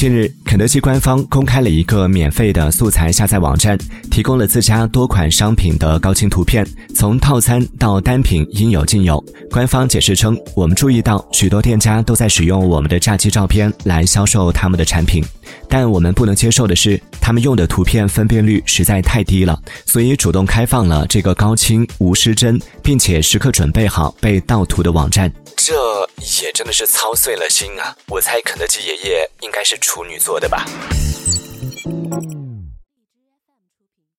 近日，肯德基官方公开了一个免费的素材下载网站，提供了自家多款商品的高清图片，从套餐到单品应有尽有。官方解释称，我们注意到许多店家都在使用我们的炸鸡照片来销售他们的产品，但我们不能接受的是，他们用的图片分辨率实在太低了，所以主动开放了这个高清、无失真，并且时刻准备好被盗图的网站。这也真的是操碎了心啊！我猜肯德基爷爷应该是处女座的吧。